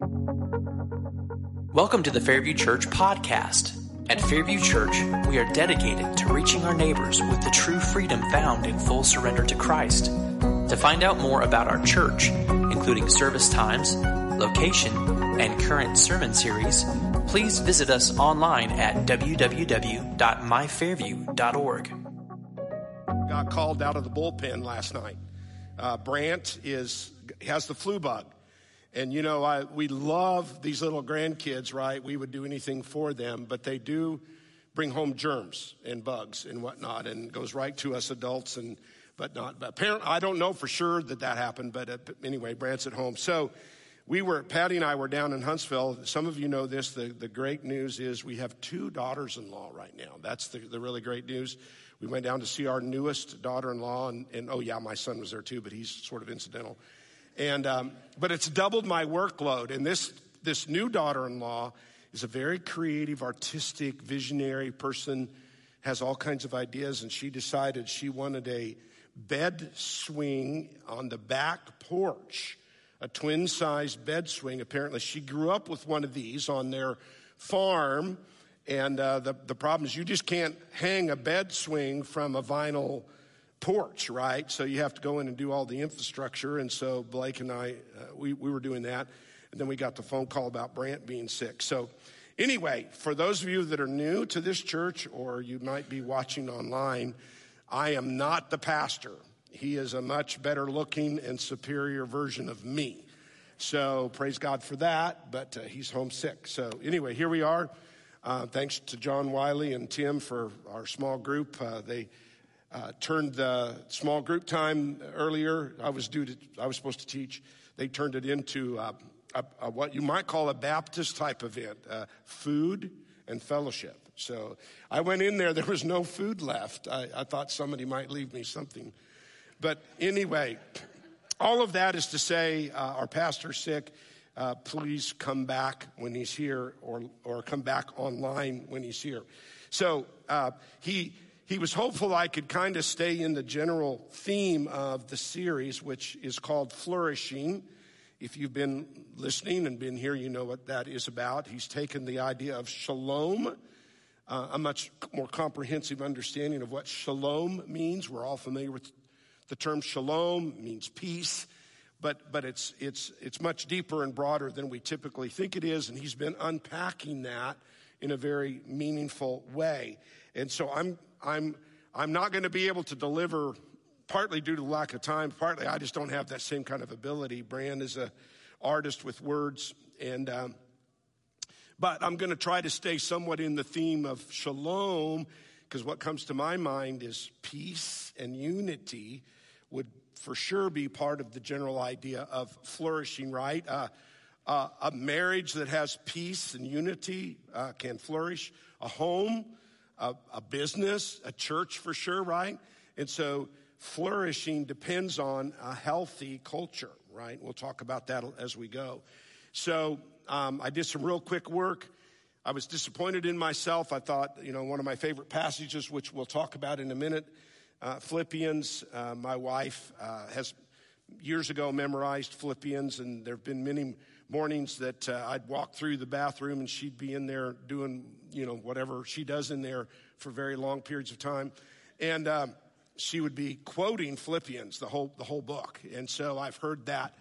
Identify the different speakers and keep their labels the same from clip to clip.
Speaker 1: Welcome to the Fairview Church podcast. At Fairview Church, we are dedicated to reaching our neighbors with the true freedom found in full surrender to Christ. To find out more about our church, including service times, location, and current sermon series, please visit us online at www.myfairview.org.
Speaker 2: Got called out of the bullpen last night. Uh, Brant is has the flu bug. And you know, I, we love these little grandkids, right? We would do anything for them, but they do bring home germs and bugs and whatnot, and goes right to us adults and but not. But apparently, I don't know for sure that that happened, but uh, anyway, Brant's at home. So we were, Patty and I were down in Huntsville. Some of you know this. The, the great news is we have two daughters in law right now. That's the, the really great news. We went down to see our newest daughter in law, and, and oh, yeah, my son was there too, but he's sort of incidental. And, um, but it's doubled my workload. And this, this new daughter in law is a very creative, artistic, visionary person, has all kinds of ideas. And she decided she wanted a bed swing on the back porch, a twin size bed swing. Apparently, she grew up with one of these on their farm. And uh, the, the problem is, you just can't hang a bed swing from a vinyl porch, right? So you have to go in and do all the infrastructure. And so Blake and I, uh, we, we were doing that. And then we got the phone call about Brant being sick. So, anyway, for those of you that are new to this church or you might be watching online, I am not the pastor. He is a much better looking and superior version of me. So, praise God for that, but uh, he's homesick. So, anyway, here we are. Uh, thanks to John Wiley and Tim for our small group. Uh, they uh, turned the small group time earlier. I was due to, I was supposed to teach. They turned it into uh, a, a, what you might call a Baptist type event, uh, food and fellowship. So I went in there, there was no food left. I, I thought somebody might leave me something. But anyway, all of that is to say, uh, our pastor's sick. Uh, please come back when he's here or, or come back online when he's here. So uh, he, he was hopeful I could kind of stay in the general theme of the series, which is called Flourishing. If you've been listening and been here, you know what that is about. He's taken the idea of shalom, uh, a much more comprehensive understanding of what shalom means. We're all familiar with the term shalom, means peace, but, but it's, it's, it's much deeper and broader than we typically think it is, and he's been unpacking that in a very meaningful way. And so I'm I'm, I'm not going to be able to deliver partly due to lack of time, partly I just don't have that same kind of ability. Brant is a artist with words, and um, but I'm going to try to stay somewhat in the theme of shalom, because what comes to my mind is peace and unity would for sure be part of the general idea of flourishing, right? Uh, uh, a marriage that has peace and unity uh, can flourish. A home a, a business, a church for sure, right? And so flourishing depends on a healthy culture, right? We'll talk about that as we go. So um, I did some real quick work. I was disappointed in myself. I thought, you know, one of my favorite passages, which we'll talk about in a minute, uh, Philippians. Uh, my wife uh, has years ago memorized Philippians, and there have been many mornings that uh, I'd walk through the bathroom and she'd be in there doing, you know, whatever she does in there for very long periods of time. And um, she would be quoting Philippians, the whole, the whole book. And so I've heard that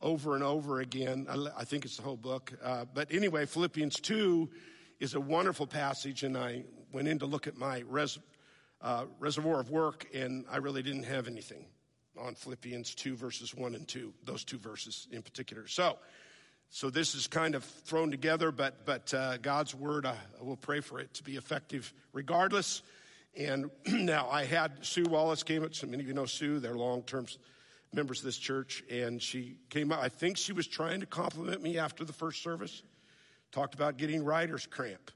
Speaker 2: over and over again. I, think it's the whole book. Uh, but anyway, Philippians 2 is a wonderful passage, and I went in to look at my res, uh, reservoir of work, and I really didn't have anything on Philippians 2, verses 1 and 2, those two verses in particular. So, so this is kind of thrown together, but, but uh, God's word, I will pray for it to be effective regardless. And now I had Sue Wallace came up. So many of you know Sue. They're long-term members of this church. And she came out. I think she was trying to compliment me after the first service. Talked about getting writer's cramp.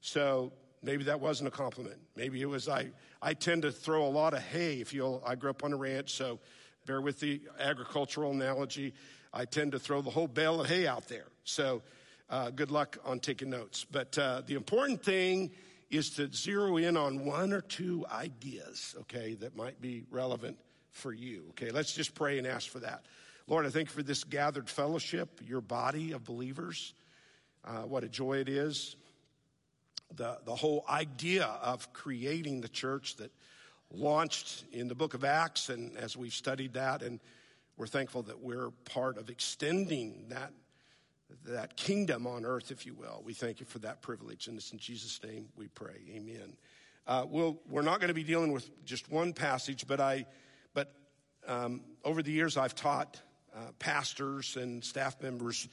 Speaker 2: So maybe that wasn't a compliment. Maybe it was I, I tend to throw a lot of hay. If you'll, I grew up on a ranch, so bear with the agricultural analogy. I tend to throw the whole bale of hay out there. So uh, good luck on taking notes. But uh, the important thing is to zero in on one or two ideas, okay, that might be relevant for you. Okay, let's just pray and ask for that. Lord, I thank you for this gathered fellowship, your body of believers. Uh, what a joy it is. The, the whole idea of creating the church that launched in the book of Acts, and as we've studied that, and we're thankful that we're part of extending that, that kingdom on earth, if you will. We thank you for that privilege. And it's in Jesus' name we pray. Amen. Uh, we'll, we're not going to be dealing with just one passage, but I, but um, over the years I've taught uh, pastors and staff members,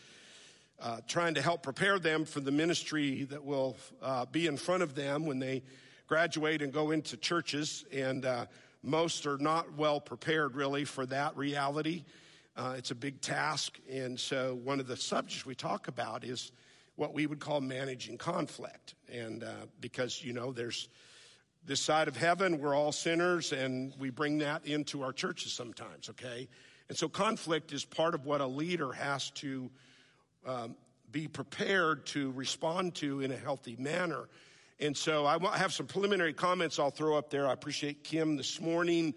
Speaker 2: uh, trying to help prepare them for the ministry that will uh, be in front of them when they graduate and go into churches. And uh, most are not well prepared really for that reality. Uh, it's a big task. And so one of the subjects we talk about is what we would call managing conflict. And uh, because, you know, there's this side of heaven, we're all sinners, and we bring that into our churches sometimes, okay? And so conflict is part of what a leader has to um, be prepared to respond to in a healthy manner. And so I have some preliminary comments I'll throw up there. I appreciate Kim this morning.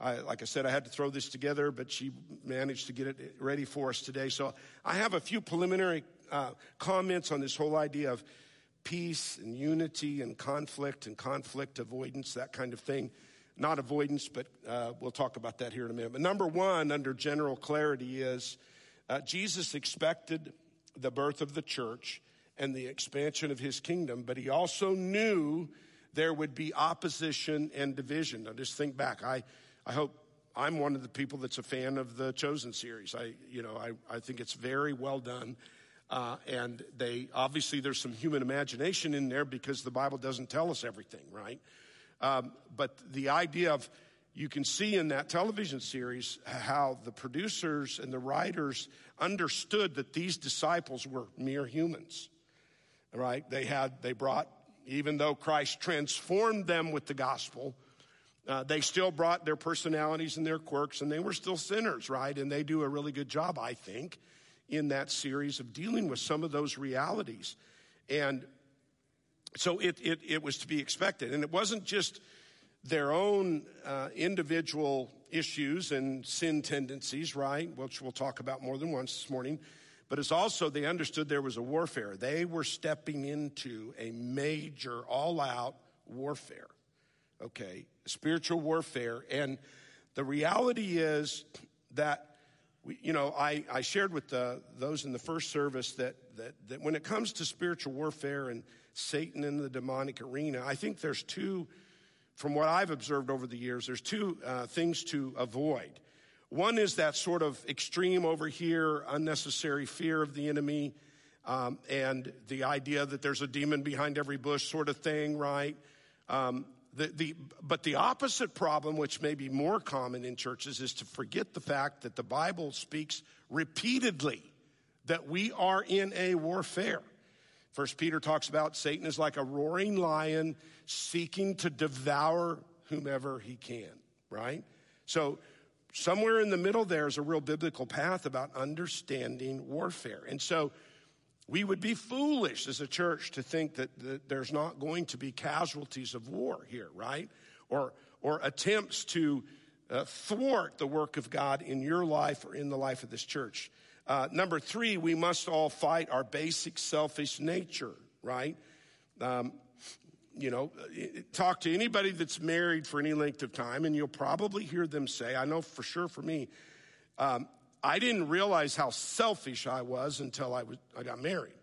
Speaker 2: I, like I said, I had to throw this together, but she managed to get it ready for us today. So I have a few preliminary uh, comments on this whole idea of peace and unity and conflict and conflict avoidance, that kind of thing. Not avoidance, but uh, we'll talk about that here in a minute. But number one, under general clarity, is uh, Jesus expected the birth of the church and the expansion of his kingdom, but he also knew there would be opposition and division. Now just think back. I, I hope I'm one of the people that's a fan of the Chosen series. I, you know, I, I think it's very well done. Uh, and they obviously there's some human imagination in there because the Bible doesn't tell us everything, right? Um, but the idea of you can see in that television series how the producers and the writers understood that these disciples were mere humans right? They had, they brought, even though Christ transformed them with the gospel, uh, they still brought their personalities and their quirks, and they were still sinners, right? And they do a really good job, I think, in that series of dealing with some of those realities. And so it, it, it was to be expected. And it wasn't just their own uh, individual issues and sin tendencies, right? Which we'll talk about more than once this morning but it's also they understood there was a warfare. They were stepping into a major, all out warfare, okay? Spiritual warfare. And the reality is that, we, you know, I, I shared with the, those in the first service that, that, that when it comes to spiritual warfare and Satan in the demonic arena, I think there's two, from what I've observed over the years, there's two uh, things to avoid. One is that sort of extreme over here, unnecessary fear of the enemy, um, and the idea that there's a demon behind every bush sort of thing, right? Um, the, the, but the opposite problem, which may be more common in churches, is to forget the fact that the Bible speaks repeatedly that we are in a warfare. First Peter talks about Satan is like a roaring lion seeking to devour whomever he can, right? So somewhere in the middle there is a real biblical path about understanding warfare. And so we would be foolish as a church to think that, that there's not going to be casualties of war here, right? Or, or attempts to uh, thwart the work of God in your life or in the life of this church. Uh, number three, we must all fight our basic selfish nature, right? Um, you know, talk to anybody that's married for any length of time, and you'll probably hear them say, I know for sure for me, um, I didn't realize how selfish I was until I, was, I got married.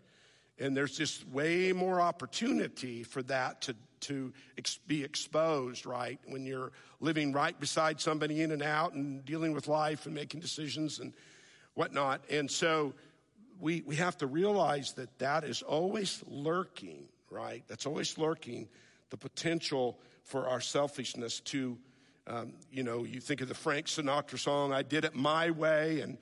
Speaker 2: And there's just way more opportunity for that to, to ex- be exposed, right? When you're living right beside somebody in and out and dealing with life and making decisions and whatnot. And so we, we have to realize that that is always lurking right? That's always lurking the potential for our selfishness to, um, you know, you think of the Frank Sinatra song, I did it my way, and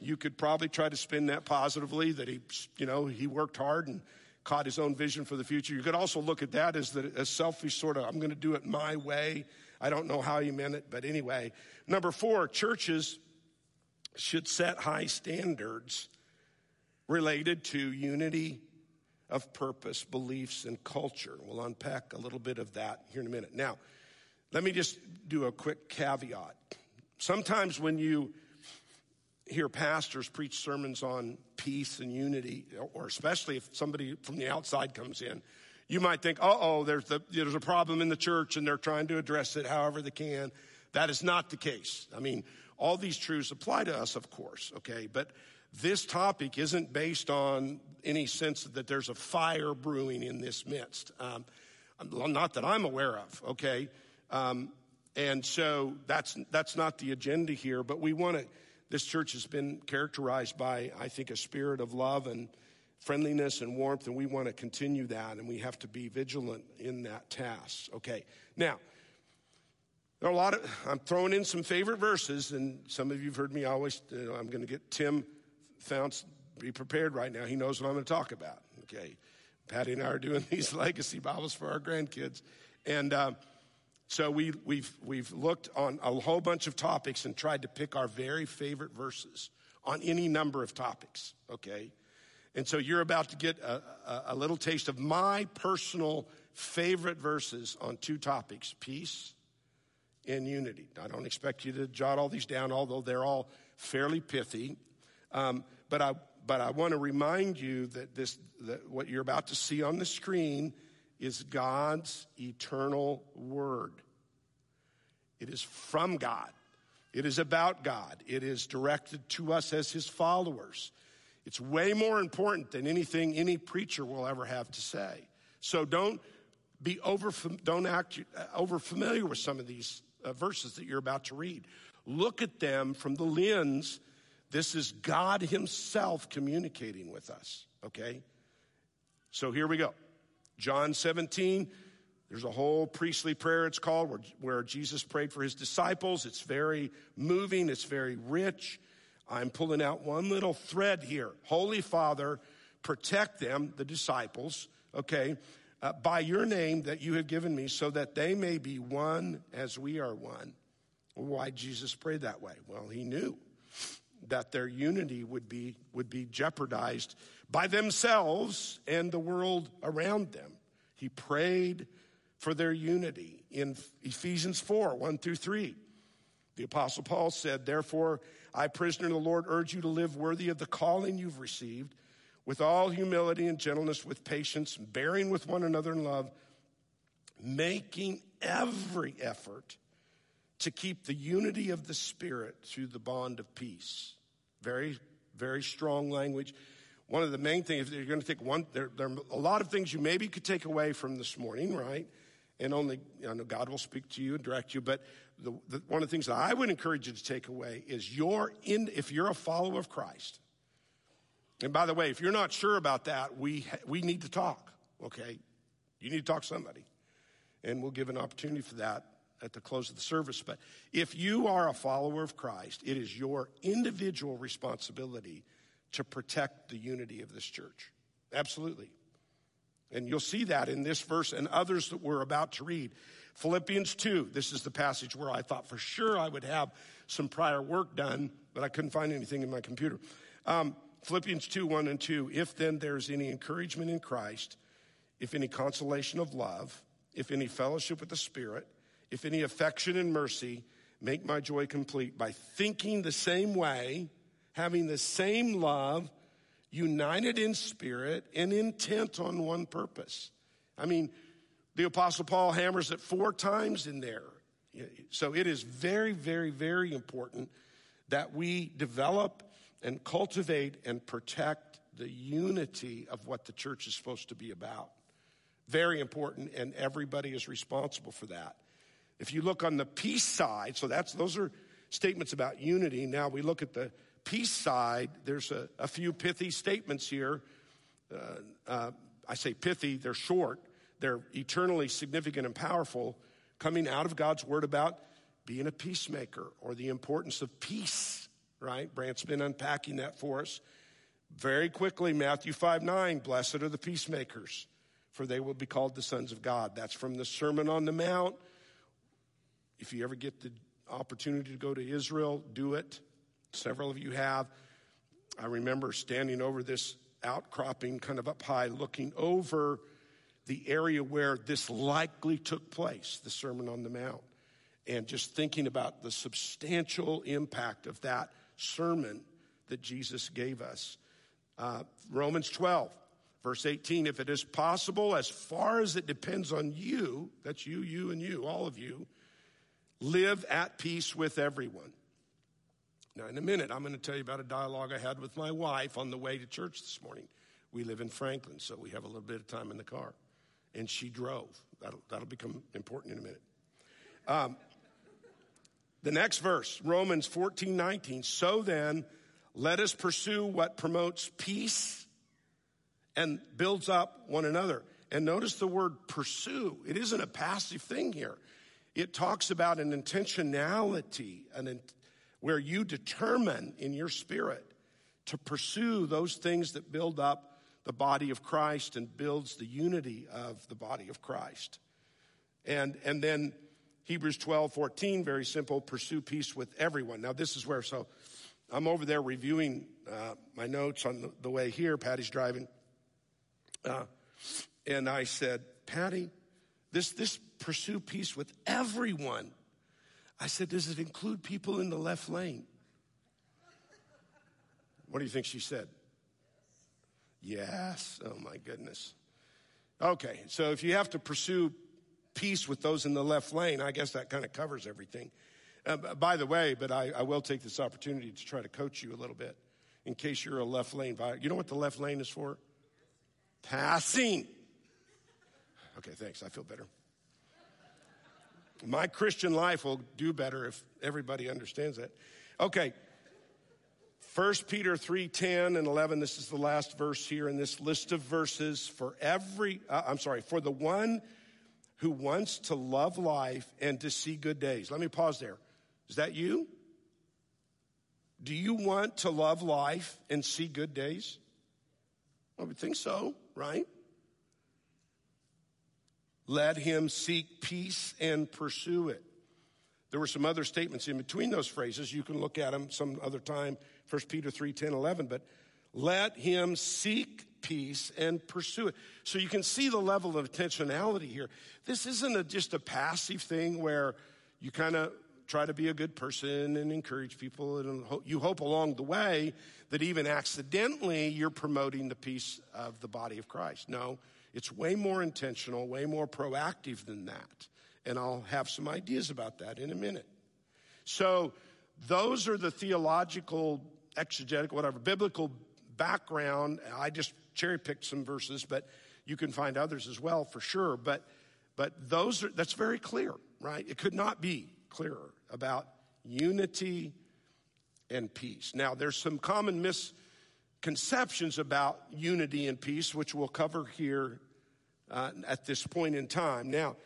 Speaker 2: you could probably try to spin that positively that he, you know, he worked hard and caught his own vision for the future. You could also look at that as the as selfish sort of, I'm going to do it my way. I don't know how he meant it, but anyway. Number four, churches should set high standards related to unity of purpose, beliefs, and culture. We'll unpack a little bit of that here in a minute. Now, let me just do a quick caveat. Sometimes when you hear pastors preach sermons on peace and unity, or especially if somebody from the outside comes in, you might think, uh oh, there's, the, there's a problem in the church and they're trying to address it however they can. That is not the case. I mean, all these truths apply to us, of course, okay? But this topic isn't based on any sense that there's a fire brewing in this midst. Um, not that I'm aware of, okay? Um, and so that's, that's not the agenda here, but we want to, this church has been characterized by, I think, a spirit of love and friendliness and warmth, and we want to continue that, and we have to be vigilant in that task. Okay, now, there are a lot of, I'm throwing in some favorite verses, and some of you have heard me always, I'm going to get Tim Founts, be prepared right now. He knows what I'm going to talk about. Okay, Patty and I are doing these legacy Bibles for our grandkids, and uh, so we, we've, we've looked on a whole bunch of topics and tried to pick our very favorite verses on any number of topics, okay? And so you're about to get a, a, a little taste of my personal favorite verses on two topics peace and unity. I don't expect you to jot all these down, although they're all fairly pithy. Um, but I, but I want to remind you that this, that what you're about to see on the screen is God's eternal word. It is from God. It is about God. It is directed to us as his followers. It's way more important than anything any preacher will ever have to say. So don't be over, don't act uh, over familiar with some of these uh, verses that you're about to read. Look at them from the lens. This is God Himself communicating with us, okay? So here we go. John 17, there's a whole priestly prayer, it's called, where, where Jesus prayed for His disciples. It's very moving, it's very rich. I'm pulling out one little thread here. Holy Father, protect them, the disciples, okay, uh, by your name that you have given me, so that they may be one as we are one. Why Jesus prayed that way? Well, he knew that their unity would be, would be jeopardized by themselves and the world around them. He prayed for their unity in Ephesians 4 1 through 3. The Apostle Paul said, Therefore, I, prisoner of the Lord, urge you to live worthy of the calling you've received, with all humility and gentleness, with patience, bearing with one another in love, making every effort to keep the unity of the Spirit through the bond of peace. Very, very strong language. One of the main things, if you're going to take one, there, there are a lot of things you maybe could take away from this morning, right? And only, I know God will speak to you and direct you, but the, the, one of the things that I would encourage you to take away is your in, if you're a follower of Christ. And by the way, if you're not sure about that, we, we need to talk, okay? You need to talk to somebody. And we'll give an opportunity for that at the close of the service. But if you are a follower of Christ, it is your individual responsibility to protect the unity of this church. Absolutely. And you'll see that in this verse and others that we're about to read. Philippians 2, this is the passage where I thought for sure I would have some prior work done, but I couldn't find anything in my computer. Um, Philippians 2, 1 and 2. If then there's any encouragement in Christ, if any consolation of love, if any fellowship with the Spirit, if any affection and mercy, make my joy complete by thinking the same way, having the same love, united in spirit and intent on one purpose. I mean, the Apostle Paul hammers it four times in there. So it is very, very, very important that we develop and cultivate and protect the unity of what the church is supposed to be about. Very important, and everybody is responsible for that. If you look on the peace side, so that's those are statements about unity. Now we look at the peace side, there's a, a few pithy statements here. Uh, uh, I say pithy, they're short, they're eternally significant and powerful, coming out of God's word about being a peacemaker or the importance of peace, right? Brant's been unpacking that for us. Very quickly, Matthew 5 9, blessed are the peacemakers, for they will be called the sons of God. That's from the Sermon on the Mount. If you ever get the opportunity to go to Israel, do it. Several of you have. I remember standing over this outcropping kind of up high, looking over the area where this likely took place, the Sermon on the Mount, and just thinking about the substantial impact of that sermon that Jesus gave us. Uh, Romans 12, verse 18 if it is possible, as far as it depends on you, that's you, you, and you, all of you, live at peace with everyone. Now, in a minute, I'm going to tell you about a dialogue I had with my wife on the way to church this morning. We live in Franklin, so we have a little bit of time in the car. And she drove. That'll, that'll become important in a minute. Um, the next verse, Romans 14, 19. So then, let us pursue what promotes peace and builds up one another. And notice the word pursue. It isn't a passive thing here. It talks about an intentionality, an, where you determine in your spirit to pursue those things that build up the body of Christ and builds the unity of the body of Christ. And, and then Hebrews 12, 14, very simple, pursue peace with everyone. Now, this is where, so I'm over there reviewing uh, my notes on the, the, way here. Patty's driving. Uh, and I said, Patty, this, this pursue peace with everyone. I said, does it include people in the left lane? What do you think she said? Yes. Oh my goodness. Okay, so if you have to pursue peace with those in the left lane, I guess that kind of covers everything. Uh, by the way, but I, I, will take this opportunity to try to coach you a little bit in case you're a left lane. You know what the left lane is for? Passing. Okay, thanks. I feel better. My Christian life will do better if everybody understands that. Okay. 1 Peter 3 10 and 11, this is the last verse here in this list of verses. For every, uh, I'm sorry, for the one who wants to love life and to see good days. Let me pause there. Is that you? Do you want to love life and see good days? I would think so, right? Let him seek peace and pursue it. There were some other statements in between those phrases. You can look at them some other time, 1 Peter 3 10, 11. But let him seek peace and pursue it. So you can see the level of intentionality here. This isn't a, just a passive thing where you kind of try to be a good person and encourage people, and you hope along the way that even accidentally you're promoting the peace of the body of Christ. No, it's way more intentional, way more proactive than that. And I'll have some ideas about that in a minute. So, those are the theological, exegetical, whatever, biblical background. I just cherry picked some verses, but you can find others as well for sure. But, but those are, that's very clear, right? It could not be clearer about unity and peace. Now, there's some common misconceptions about unity and peace, which we'll cover here uh, at this point in time. Now,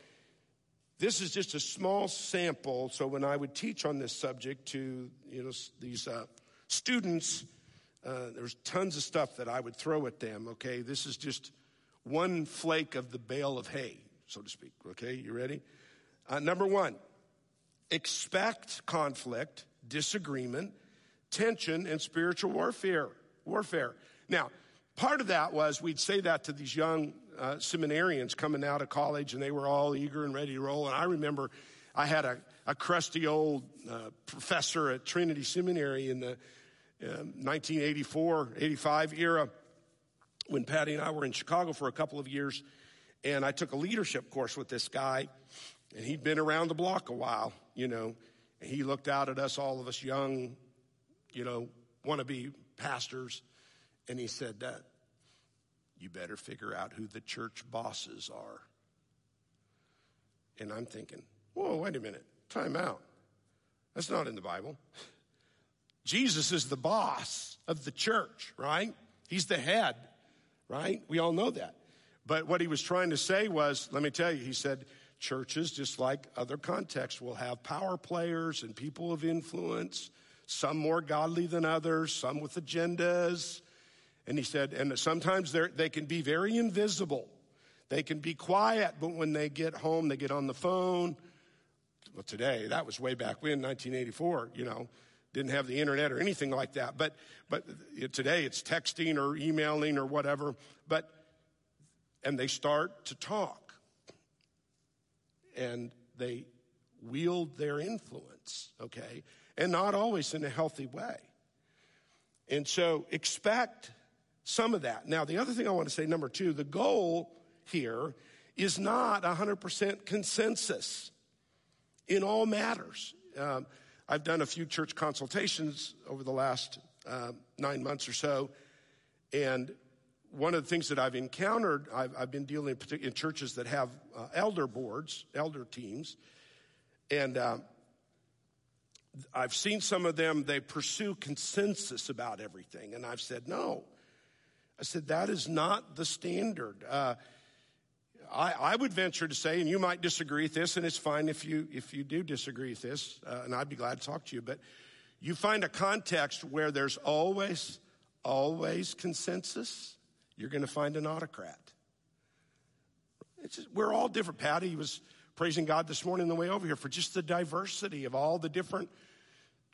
Speaker 2: this is just a small sample. So when I would teach on this subject to you know these uh, students, uh, there's tons of stuff that I would throw at them. Okay, this is just one flake of the bale of hay, so to speak. Okay, you ready? Uh, number one, expect conflict, disagreement, tension, and spiritual warfare. Warfare. Now, part of that was we'd say that to these young uh, seminarians coming out of college, and they were all eager and ready to roll. And I remember I had a, a crusty old uh, professor at Trinity Seminary in the 1984, um, 85 era when Patty and I were in Chicago for a couple of years. And I took a leadership course with this guy, and he'd been around the block a while, you know. And he looked out at us, all of us young, you know, wannabe pastors, and he said, that you better figure out who the church bosses are. And I'm thinking, whoa, wait a minute, time out. That's not in the Bible. Jesus is the boss of the church, right? He's the head, right? We all know that. But what he was trying to say was, let me tell you, he said, churches, just like other contexts, will have power players and people of influence, some more godly than others, some with agendas. And he said, and sometimes they can be very invisible. They can be quiet, but when they get home, they get on the phone. Well, today, that was way back when, 1984, you know didn't have the internet or anything like that. But, but today it's texting or emailing or whatever. But, and they start to talk and they wield their influence, okay? And not always in a healthy way. And so expect some of that. Now, the other thing I want to say, number two, the goal here is not 100% consensus in all matters. Um, I've done a few church consultations over the last uh, nine months or so, and one of the things that I've encountered, I've, I've been dealing in churches that have uh, elder boards, elder teams, and uh, I've seen some of them, they pursue consensus about everything. And I've said, no. I said, that is not the standard. Uh, I, I, would venture to say, and you might disagree with this, and it's fine if you, if you do disagree with this, uh, and I'd be glad to talk to you, but you find a context where there's always, always consensus, you're going to find an autocrat. Just, we're all different. Patty was praising God this morning on the way over here for just the diversity of all the different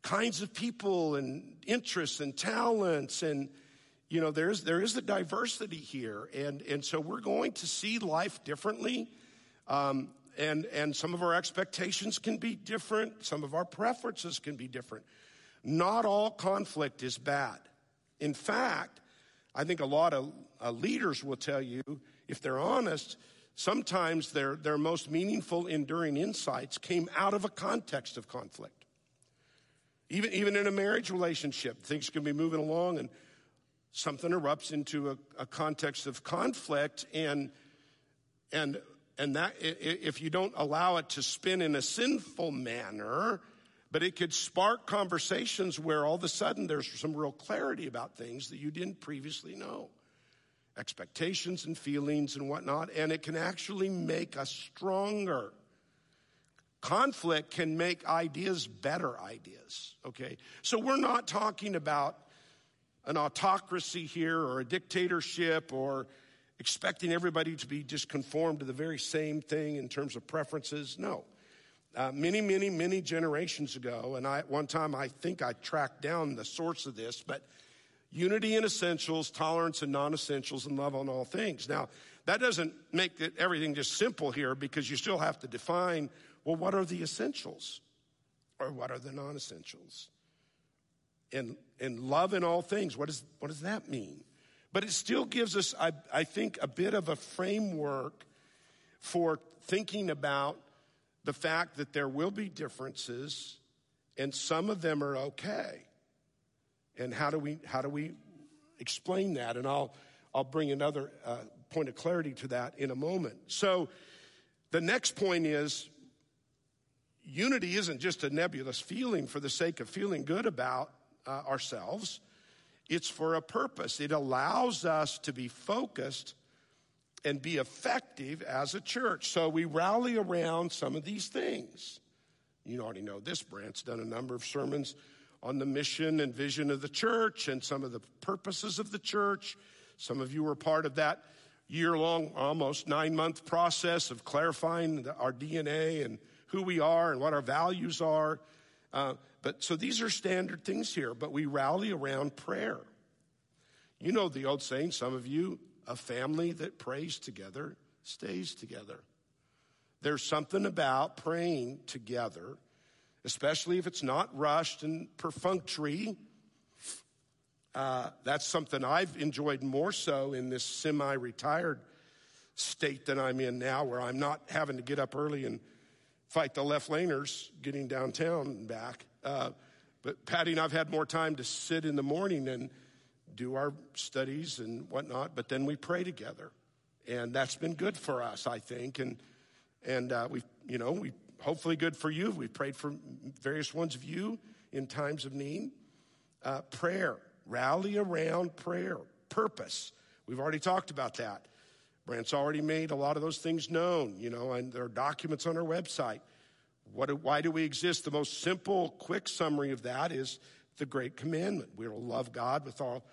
Speaker 2: kinds of people and interests and talents. And you know there's there is a diversity here. And and so we're going to see life differently. Um, and and some of our expectations can be different. Some of our preferences can be different. Not all conflict is bad. In fact i think a lot of uh, leaders will tell you if they're honest sometimes their their most meaningful enduring insights came out of a context of conflict. Even, even in a marriage relationship, things can be moving along and something erupts into a, a context of conflict and, and, and that, if you don't allow it to spin in a sinful manner, but it could spark conversations where all of a sudden there's some real clarity about things that you didn't previously know expectations and feelings and whatnot, and it can actually make us stronger. Conflict can make ideas better ideas, okay? So we're not talking about an autocracy here or a dictatorship or expecting everybody to be just conformed to the very same thing in terms of preferences. No. Uh, many, many, many generations ago, and I, at one time I think I tracked down the source of this, but unity in essentials, tolerance in non essentials, and love on all things. Now, that doesn't make it, everything just simple here because you still have to define well, what are the essentials? Or what are the non essentials? And, and love in all things, what, is, what does that mean? But it still gives us, I, I think, a bit of a framework for thinking about the fact that there will be differences and some of them are okay. And how do we, how do we explain that? And I'll, I'll bring another uh, point of clarity to that in a moment. So the next point is unity isn't just a nebulous feeling for the sake of feeling good about uh, ourselves. It's for a purpose. It allows us to be focused and be effective as a church. So we rally around some of these things. You already know this. Brant's done a number of sermons on the mission and vision of the church and some of the purposes of the church. Some of you were part of that year long, almost nine month process of clarifying our DNA and who we are and what our values are. Uh, but so these are standard things here, but we rally around prayer. You know the old saying, some of you, a family that prays together stays together. There's something about praying together, especially if it's not rushed and perfunctory. Uh, that's something I've enjoyed more so in this semi retired state that I'm in now, where I'm not having to get up early and fight the left laners getting downtown and back. Uh, but Patty and I've had more time to sit in the morning and do our studies and whatnot, but then we pray together. And that's been good for us, I think. And, and uh, we, you know, we hopefully good for you. We've prayed for various ones of you in times of need. Uh, prayer, rally around prayer, purpose. We've already talked about that. Brant's already made a lot of those things known, you know, and there are documents on our website. What, why do we exist? The most simple, quick summary of that is the great commandment. We will love God with all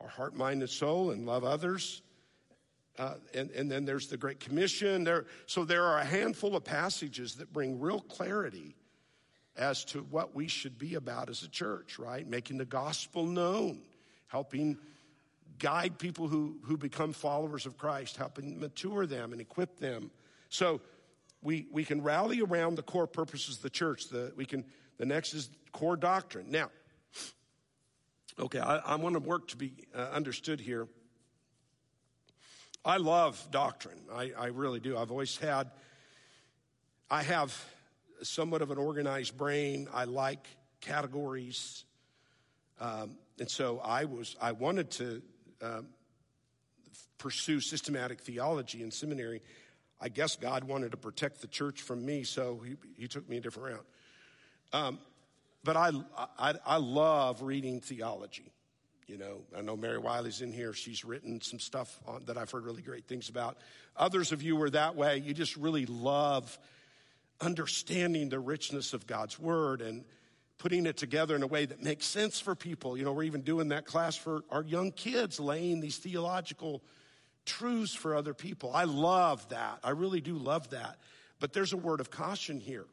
Speaker 2: our heart, mind, and soul and love others. Uh, and, and then there's the Great Commission. There, so there are a handful of passages that bring real clarity as to what we should be about as a church, right? Making the gospel known, helping guide people who, who become followers of Christ, helping mature them and equip them. So we, we can rally around the core purposes of the church. The, we can, the next is core doctrine. Now, Okay, I, I want to work to be uh, understood here. I love doctrine. I, I really do. I've always had, I have somewhat of an organized brain. I like categories. Um, and so I was, I wanted to um, pursue systematic theology in seminary. I guess God wanted to protect the church from me, so he, he took me a different route. Um, but I, I, I love reading theology. You know, I know Mary Wiley's in here. She's written some stuff on, that I've heard really great things about. Others of you were that way. You just really love understanding the richness of God's word and putting it together in a way that makes sense for people. You know, we're even doing that class for our young kids, laying these theological truths for other people. I love that. I really do love that. But there's a word of caution here.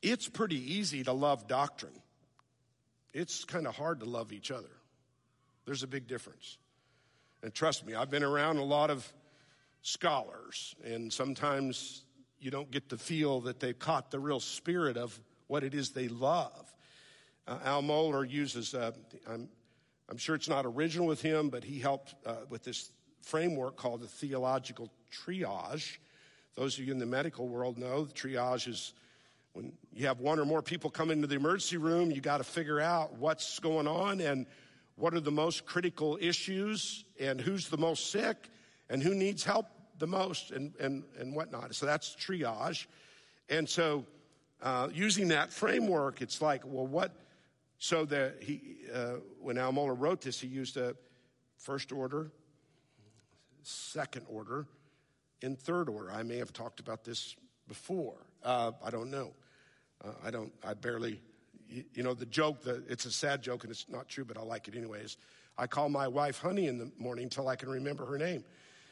Speaker 2: It's pretty easy to love doctrine it's kind of hard to love each other. There's a big difference. And trust me, I've been around a lot of scholars, and sometimes you don't get to feel that they've caught the real spirit of what it is they love. Uh, Al Mohler uses, uh, I'm, I'm, sure it's not original with him, but he helped uh, with this framework called the theological triage. Those of you in the medical world know the triage is when you have one or more people come into the emergency room, you got to figure out what's going on and what are the most critical issues and who's the most sick and who needs help the most and, and, and whatnot. So that's triage. And so uh, using that framework, it's like, well, what? So that he, uh, when Al Mohler wrote this, he used a first order, second order, and third order. I may have talked about this before. Uh, I don't know. Uh, I don't, I barely, you, you know, the joke, the, it's a sad joke and it's not true, but I like it anyways. I call my wife honey in the morning until I can remember her name.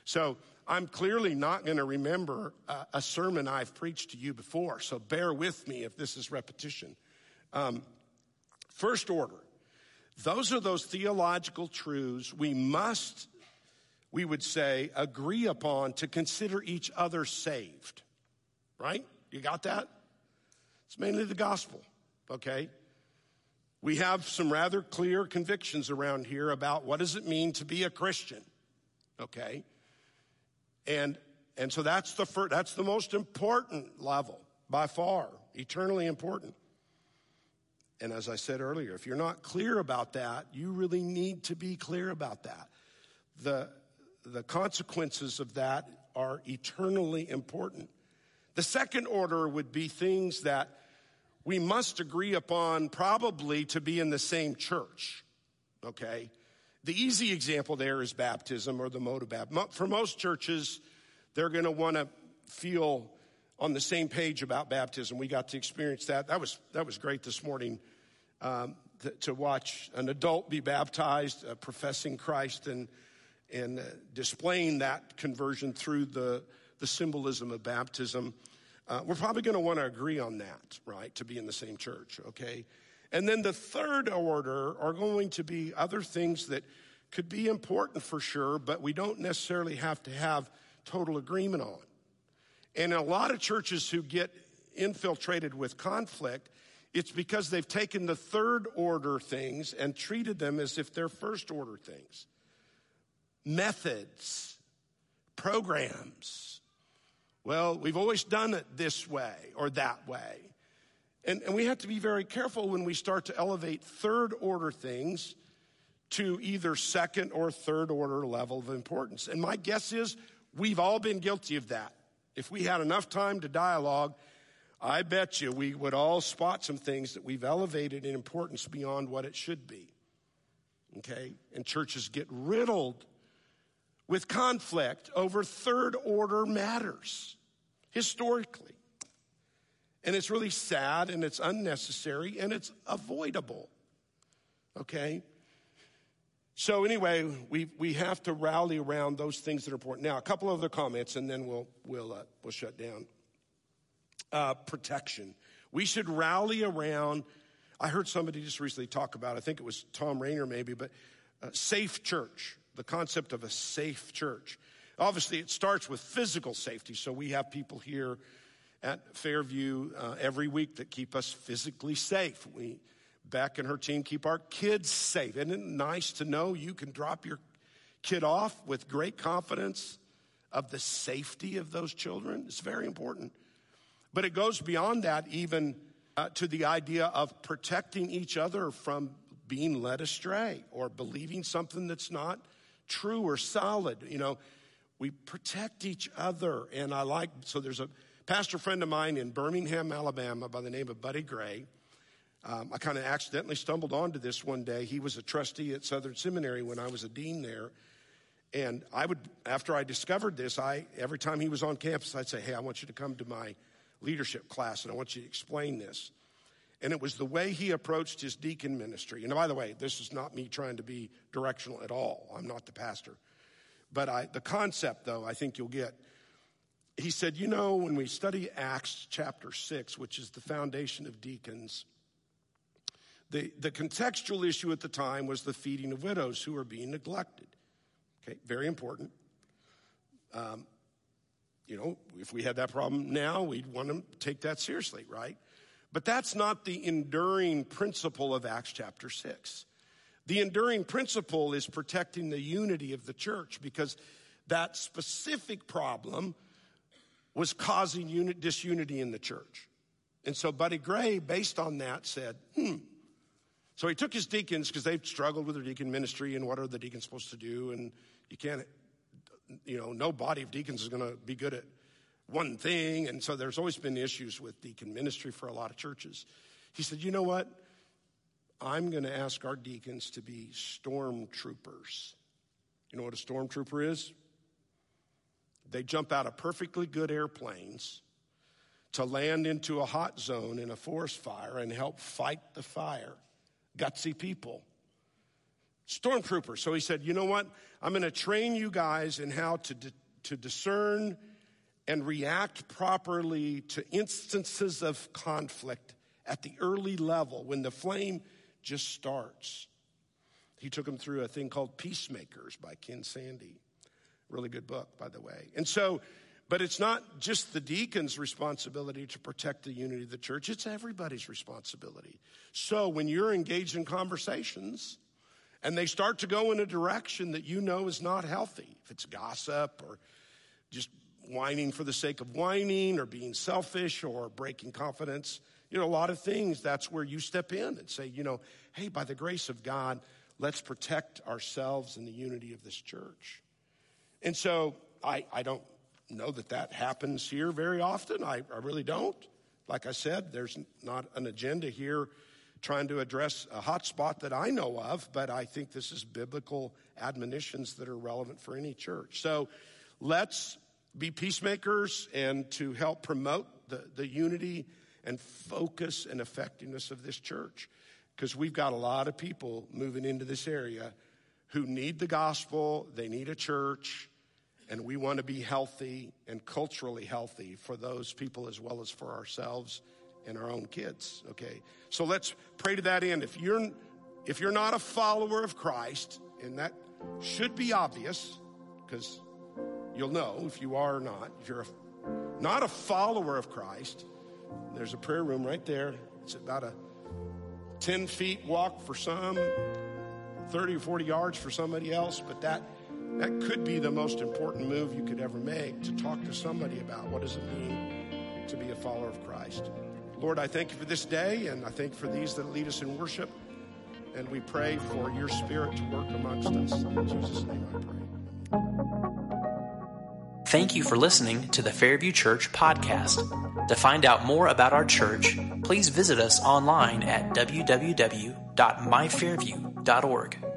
Speaker 2: So I'm clearly not going to remember a, a, sermon I've preached to you before. So bear with me if this is repetition. Um, first order. Those are those theological truths we must, we would say, agree upon to consider each other saved. Right? You got that? It's mainly the gospel, okay? We have some rather clear convictions around here about what does it mean to be a Christian, okay? And and so that's the first, that's the most important level by far, eternally important. And as I said earlier, if you're not clear about that, you really need to be clear about that. The the consequences of that are eternally important. The second order would be things that we must agree upon probably to be in the same church. Okay? The easy example there is baptism or the mode of baptism. For most churches, they're going to want to feel on the same page about baptism. We got to experience that. That was, that was great this morning um, th- to watch an adult be baptized, uh, professing Christ and, and uh, displaying that conversion through the, the symbolism of baptism. Uh, we're probably going to want to agree on that, right, to be in the same church, okay? And then the third order are going to be other things that could be important for sure, but we don't necessarily have to have total agreement on. And a lot of churches who get infiltrated with conflict, it's because they've taken the third order things and treated them as if they're first order things. Methods, programs, well, we've always done it this way or that way. And, and we have to be very careful when we start to elevate third order things to either second or third order level of importance. And my guess is we've all been guilty of that. If we had enough time to dialogue, I bet you we would all spot some things that we've elevated in importance beyond what it should be. Okay? And churches get riddled with conflict over third order matters historically. And it's really sad and it's unnecessary and it's avoidable. Okay? So, anyway, we, we have to rally around those things that are important. Now, a couple other comments and then we'll, we'll, uh, we'll shut down. Uh, protection. We should rally around. I heard somebody just recently talk about, I think it was Thom Rainer maybe, but uh, safe church the concept of a safe church. Obviously, it starts with physical safety. So we have people here at Fairview uh, every week that keep us physically safe. We Beck and her team keep our kids safe. Isn't it nice to know you can drop your kid off with great confidence of the safety of those children? It's very important. But it goes beyond that, even uh, to the idea of protecting each other from being led astray or believing something that's not true or solid. You know, we protect each other. And I like, so there's a pastor friend of mine in Birmingham, Alabama by the name of Buddy Gray. Um, I kind of accidentally stumbled onto this one day. He was a trustee at Southern Seminary when I was a dean there. And I would, after I discovered this, I every time he was on campus, I'd say, "Hey, I want you to come to my leadership class, and I want you to explain this." And it was the way he approached his deacon ministry. And by the way, this is not me trying to be directional at all. I'm not the pastor, but I, the concept, though, I think you'll get. He said, "You know, when we study Acts chapter six, which is the foundation of deacons." The, the contextual issue at the time was the feeding of widows who were being neglected. Okay, very important. Um, you know, if we had that problem now, we'd want to take that seriously, right? But that's not the enduring principle of Acts chapter 6. The enduring principle is protecting the unity of the church because that specific problem was causing unit, disunity in the church. And so Buddy Gray, based on that, said, hmm, so he took his deacons because they've struggled with their deacon ministry and what are the deacons supposed to do. And you can't, you know, no body of deacons is going to be good at one thing. And so there's always been issues with deacon ministry for a lot of churches. He said, you know what? I'm going to ask our deacons to be stormtroopers. You know what a stormtrooper is? They jump out of perfectly good airplanes to land into a hot zone in a forest fire and help fight the fire gutsy people. Stormtroopers. So he said, you know what? I'm going to train you guys in how to, di- to discern and react properly to instances of conflict at the early level when the flame just starts. He took them through a thing called Peacemakers by Ken Sande. Really good book, by the way. And so but it's not just the deacon's responsibility to protect the unity of the church, it's everybody's responsibility. So when you're engaged in conversations and they start to go in a direction that you know is not healthy, if it's gossip or just whining for the sake of whining or being selfish or breaking confidence, you know, a lot of things, that's where you step in and say, you know, hey, by the grace of God, let's protect ourselves and the unity of this church. And so I, I don't know that that happens here very often. I, I really don't. Like I said, there's not an agenda here trying to address a hot spot that I know of, but I think this is biblical admonitions that are relevant for any church. So let's be peacemakers and to help promote the, the unity and focus and effectiveness of this church. Because we've got a lot of people moving into this area who need the gospel, they need a church, and we want to be healthy and culturally healthy for those people as well as for ourselves and our own kids. Okay. So let's pray to that end. If you're if you're not a follower of Christ, and that should be obvious, because you'll know if you are or not. If you're a, not a follower of Christ, there's a prayer room right there. It's about a 10 feet walk for some, 30 or 40 yards for somebody else, but that that could be the most important move you could ever make to talk to somebody about what does it mean to be a follower of Christ. Lord, I thank you for this day, and I thank you for these that lead us in worship. And we pray for your spirit to work amongst us. In Jesus' name I
Speaker 1: pray. Thank you for listening to the Fairview Church podcast. To find out more about our church, please visit us online at www.myfairview.org.